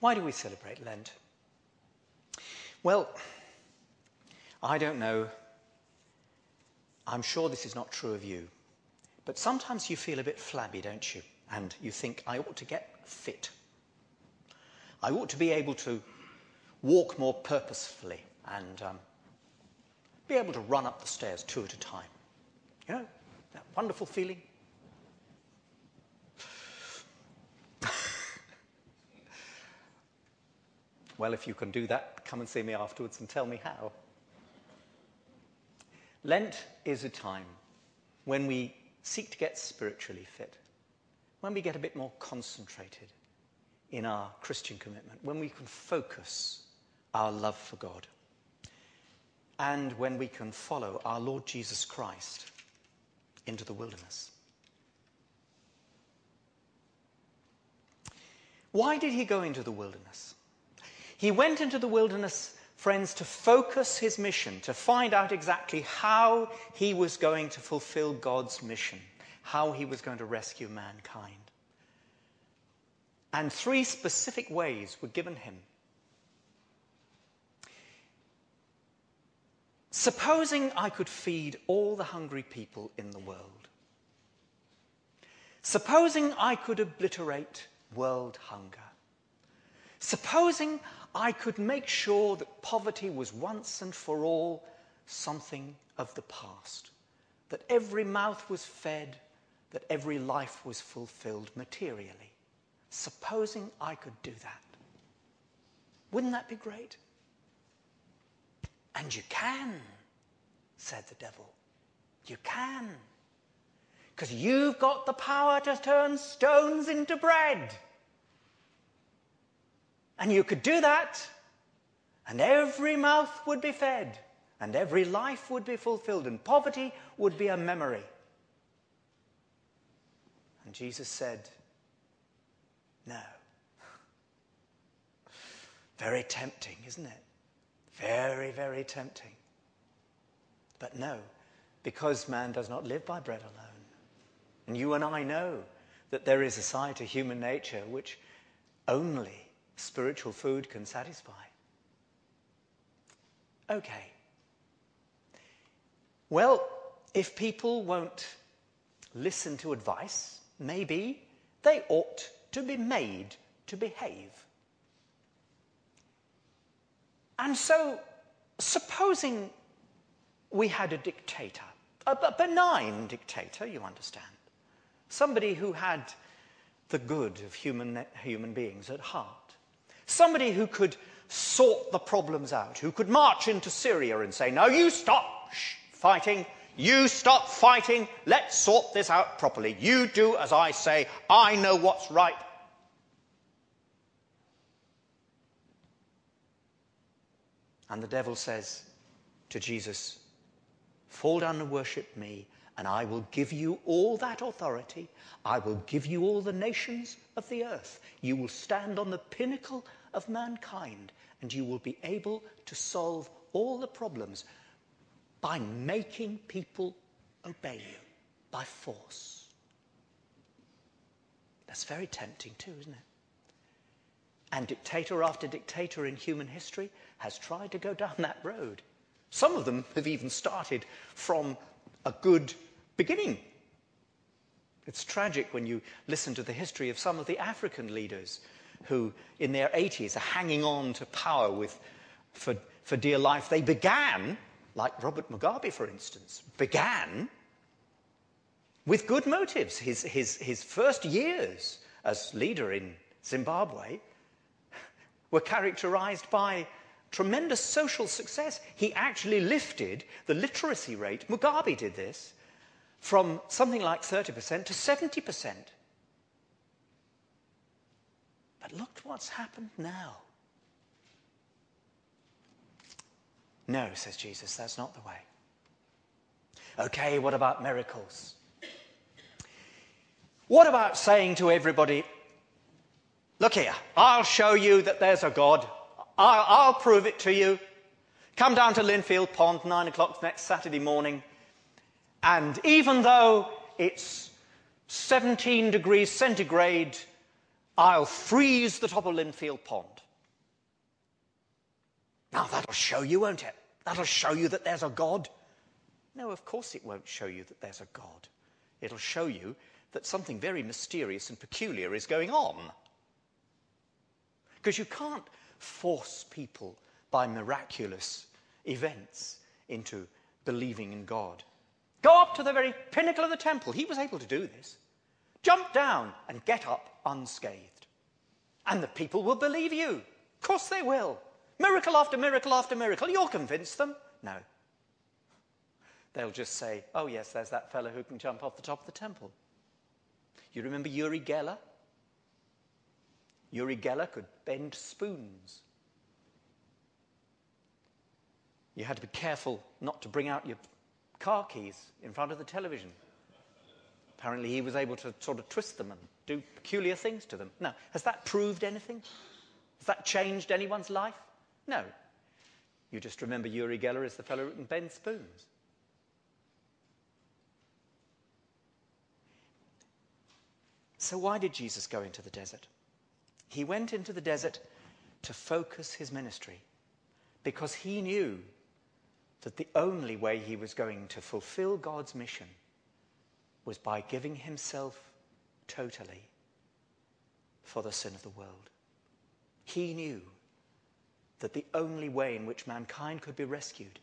Why do we celebrate Lent? Well, I don't know. I'm sure this is not true of you. But sometimes you feel a bit flabby, don't you? And you think, I ought to get fit. I ought to be able to walk more purposefully and um, be able to run up the stairs two at a time. You know, that wonderful feeling. Well, if you can do that, come and see me afterwards and tell me how. Lent is a time when we seek to get spiritually fit, when we get a bit more concentrated in our Christian commitment, when we can focus our love for God, and when we can follow our Lord Jesus Christ into the wilderness. Why did he go into the wilderness? He went into the wilderness friends, to focus his mission, to find out exactly how he was going to fulfill God's mission, how he was going to rescue mankind. And three specific ways were given him. Supposing I could feed all the hungry people in the world. Supposing I could obliterate world hunger. Supposing I could make sure that poverty was once and for all something of the past, that every mouth was fed, that every life was fulfilled materially. Supposing I could do that. Wouldn't that be great? And you can, said the devil. You can. Because you've got the power to turn stones into bread. And you could do that, and every mouth would be fed, and every life would be fulfilled, and poverty would be a memory. And Jesus said, No. Very tempting, isn't it? Very, very tempting. But no, because man does not live by bread alone. And you and I know that there is a side to human nature which only spiritual food can satisfy. Okay. Well, if people won't listen to advice, maybe they ought to be made to behave. And so, supposing we had a dictator, a, benign dictator, you understand, somebody who had the good of human, human beings at heart Somebody who could sort the problems out, who could march into Syria and say, Now you stop fighting, you stop fighting, let's sort this out properly. You do as I say, I know what's right. And the devil says to Jesus, Fall down and worship me, and I will give you all that authority. I will give you all the nations of the earth. You will stand on the pinnacle of mankind, and you will be able to solve all the problems by making people obey you by force. That's very tempting, too, isn't it? And dictator after dictator in human history has tried to go down that road. Some of them have even started from a good beginning. It's tragic when you listen to the history of some of the African leaders who, in their 80s, are hanging on to power with, for, for dear life. They began, like Robert Mugabe, for instance, began with good motives. His, his, his first years as leader in Zimbabwe were characterized by tremendous social success. He actually lifted the literacy rate, Mugabe did this, from something like 30% to 70%. But look what's happened now. No, says Jesus, that's not the way. Okay, what about miracles? What about saying to everybody, look here, I'll show you that there's a God. I'll, I'll prove it to you. Come down to Linfield Pond, nine o'clock next Saturday morning. And even though it's 17 degrees centigrade I'll freeze the top of Linfield Pond. Now that'll show you, won't it? That'll show you that there's a God. No, of course it won't show you that there's a God. It'll show you that something very mysterious and peculiar is going on. Because you can't force people by miraculous events into believing in God. Go up to the very pinnacle of the temple. He was able to do this. Jump down and get up unscathed. And the people will believe you. Of course they will. Miracle after miracle after miracle. You'll convince them. No. They'll just say, oh, yes, there's that fellow who can jump off the top of the temple. You remember Uri Geller? Uri Geller could bend spoons. You had to be careful not to bring out your car keys in front of the television. Apparently, he was able to sort of twist them and do peculiar things to them. Now, has that proved anything? Has that changed anyone's life? No. You just remember Uri Geller is the fellow who can bend spoons. So, why did Jesus go into the desert? He went into the desert to focus his ministry because he knew that the only way he was going to fulfill God's mission was by giving himself totally for the sin of the world. He knew that the only way in which mankind could be rescued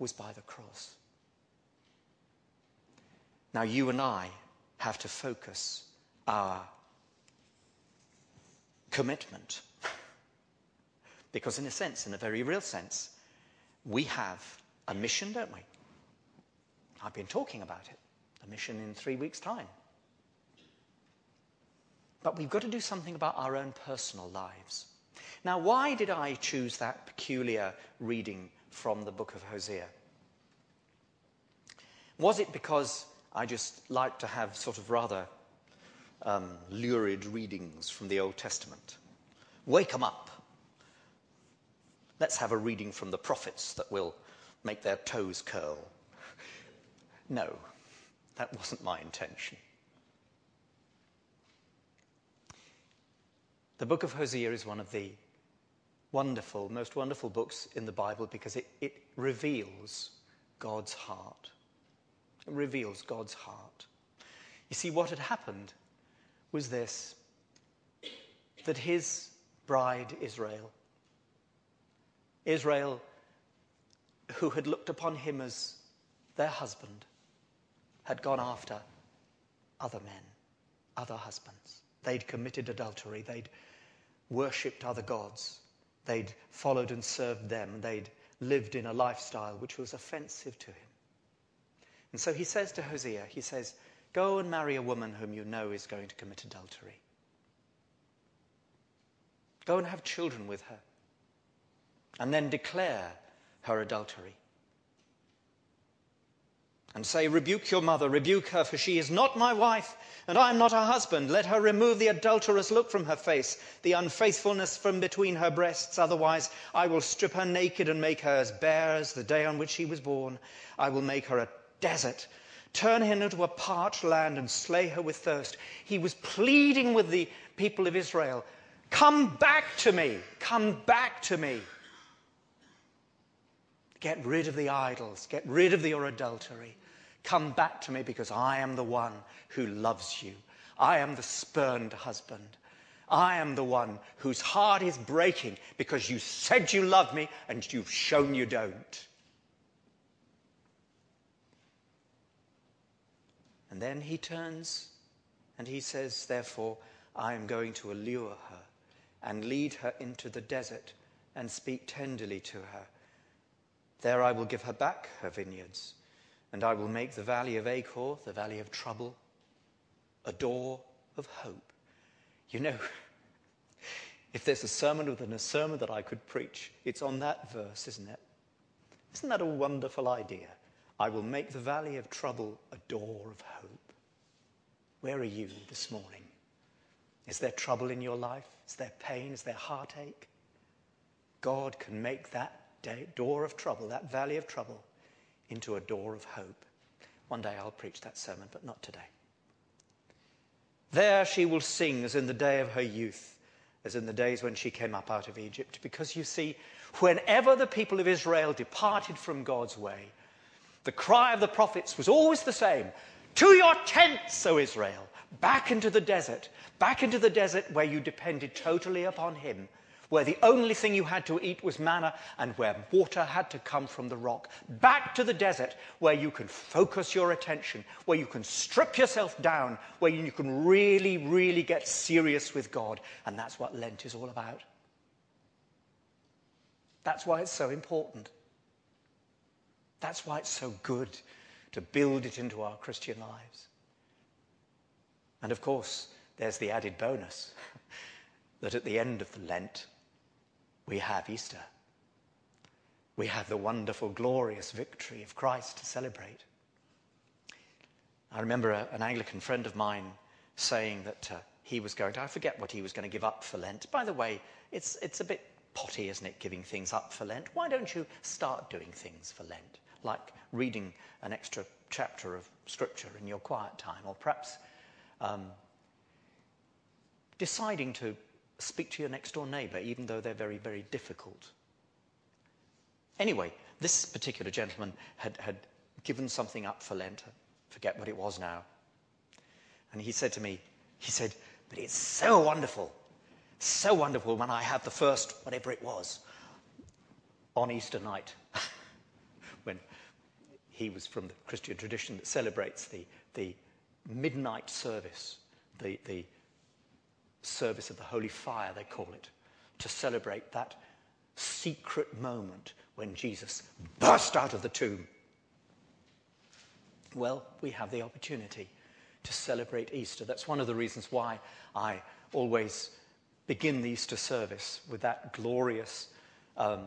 was by the cross. Now, you and I have to focus our commitment. because, in a sense, in a very real sense, we have a mission, don't we? I've been talking about it. A mission in three weeks' time. But we've got to do something about our own personal lives. Now, why did I choose that peculiar reading from the book of Hosea? Was it because I just like to have sort of rather um, lurid readings from the Old Testament? Wake 'em up. Let's have a reading from the prophets that will make their toes curl. No, that wasn't my intention. The book of Hosea is one of the wonderful, most wonderful books in the Bible because it, it reveals God's heart. It reveals God's heart. You see, what had happened was this that his bride, Israel, Israel, who had looked upon him as their husband, had gone after other men, other husbands. They'd committed adultery, they'd worshipped other gods, they'd followed and served them, they'd lived in a lifestyle which was offensive to him. And so he says to Hosea, he says, Go and marry a woman whom you know is going to commit adultery. Go and have children with her and then declare her adultery. And say, Rebuke your mother, rebuke her, for she is not my wife, and I am not her husband. Let her remove the adulterous look from her face, the unfaithfulness from between her breasts. Otherwise, I will strip her naked and make her as bare as the day on which she was born. I will make her a desert, turn her into a parched land, and slay her with thirst. He was pleading with the people of Israel Come back to me, come back to me. Get rid of the idols. Get rid of your adultery. Come back to me because I am the one who loves you. I am the spurned husband. I am the one whose heart is breaking because you said you love me and you've shown you don't. And then he turns and he says, Therefore, I am going to allure her and lead her into the desert and speak tenderly to her there I will give her back her vineyards, and I will make the valley of Achor, the valley of trouble, a door of hope. You know, if there's a sermon within a sermon that I could preach, it's on that verse, isn't it? Isn't that a wonderful idea? I will make the valley of trouble a door of hope. Where are you this morning? Is there trouble in your life? Is there pain? Is there heartache? God can make that door of trouble, that valley of trouble, into a door of hope. One day I'll preach that sermon, but not today. There she will sing as in the day of her youth, as in the days when she came up out of Egypt. Because you see, whenever the people of Israel departed from God's way, the cry of the prophets was always the same To your tents, O Israel, back into the desert, back into the desert where you depended totally upon Him where the only thing you had to eat was manna and where water had to come from the rock. Back to the desert where you can focus your attention, where you can strip yourself down, where you can really, really get serious with God. And that's what Lent is all about. That's why it's so important. That's why it's so good to build it into our Christian lives. And of course, there's the added bonus that at the end of the Lent, we have Easter. We have the wonderful, glorious victory of Christ to celebrate. I remember a, an Anglican friend of mine saying that uh, he was going to, I forget what he was going to give up for Lent. By the way, it's, it's a bit potty, isn't it, giving things up for Lent? Why don't you start doing things for Lent, like reading an extra chapter of Scripture in your quiet time, or perhaps um, deciding to speak to your next door neighbor, even though they're very, very difficult. Anyway, this particular gentleman had, had given something up for Lent. I forget what it was now. And he said to me, he said, but it's so wonderful, so wonderful when I have the first, whatever it was, on Easter night, when he was from the Christian tradition that celebrates the, the midnight service, the, the service of the Holy Fire, they call it, to celebrate that secret moment when Jesus burst out of the tomb. Well, we have the opportunity to celebrate Easter. That's one of the reasons why I always begin the Easter service with that glorious um,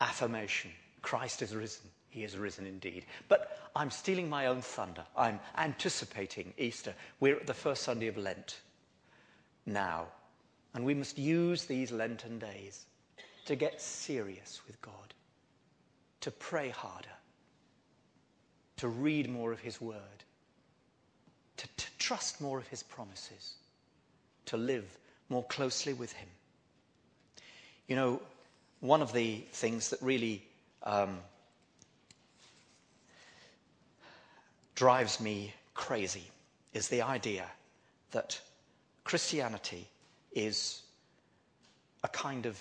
affirmation Christ is risen. He is risen indeed. But I'm stealing my own thunder. I'm anticipating Easter. We're at the first Sunday of Lent now. And we must use these Lenten days to get serious with God, to pray harder, to read more of His Word, to, to trust more of His promises, to live more closely with Him. You know, one of the things that really um, drives me crazy is the idea that Christianity is a kind of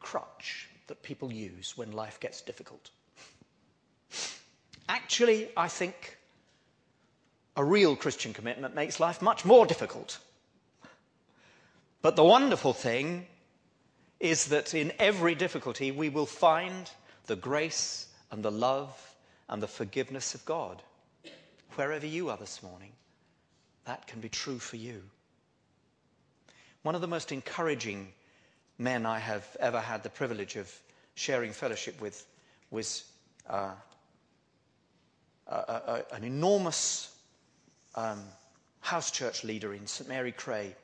crutch that people use when life gets difficult. Actually, I think a real Christian commitment makes life much more difficult. But the wonderful thing is that in every difficulty we will find the grace and the love and the forgiveness of God. Wherever you are this morning, that can be true for you. One of the most encouraging men I have ever had the privilege of sharing fellowship with was uh, a, a, an enormous um, house church leader in St. Mary Cray.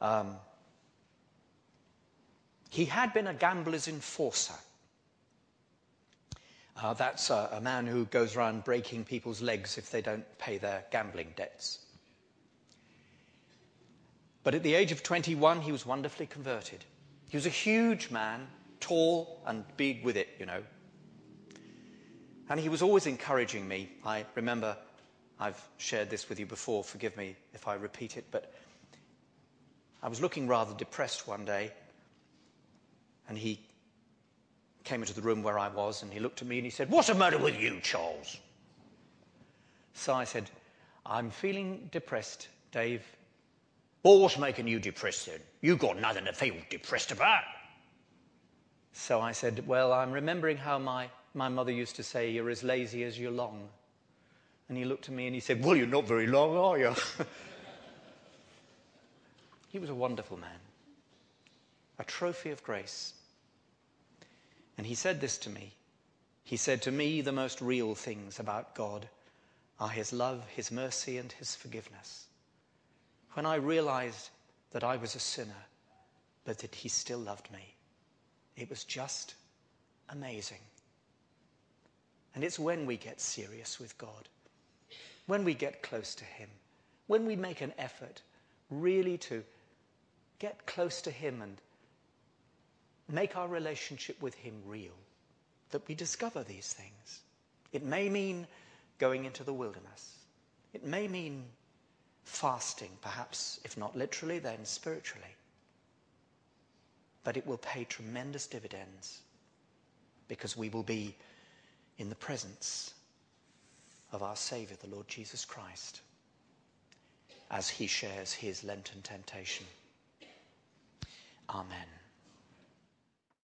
Um, he had been a gambler's enforcer. Uh, that's a, a man who goes around breaking people's legs if they don't pay their gambling debts. But at the age of 21, he was wonderfully converted. He was a huge man, tall and big with it, you know. And he was always encouraging me. I remember I've shared this with you before, forgive me if I repeat it, but I was looking rather depressed one day, and he came into the room where I was and he looked at me and he said, What's the matter with you, Charles? So I said, I'm feeling depressed, Dave. Well, what's making you depressed then? You've got nothing to feel depressed about. So I said, Well, I'm remembering how my, my mother used to say, You're as lazy as you're long. And he looked at me and he said, Well, you're not very long, are you? he was a wonderful man, a trophy of grace. And he said this to me. He said, To me, the most real things about God are his love, his mercy, and his forgiveness. When I realized that I was a sinner, but that he still loved me, it was just amazing. And it's when we get serious with God, when we get close to Him, when we make an effort really to get close to Him and make our relationship with Him real, that we discover these things. It may mean going into the wilderness. It may mean fasting, perhaps, if not literally, then spiritually. But it will pay tremendous dividends because we will be in the presence of our Saviour, the Lord Jesus Christ, as he shares his Lenten temptation. Amen.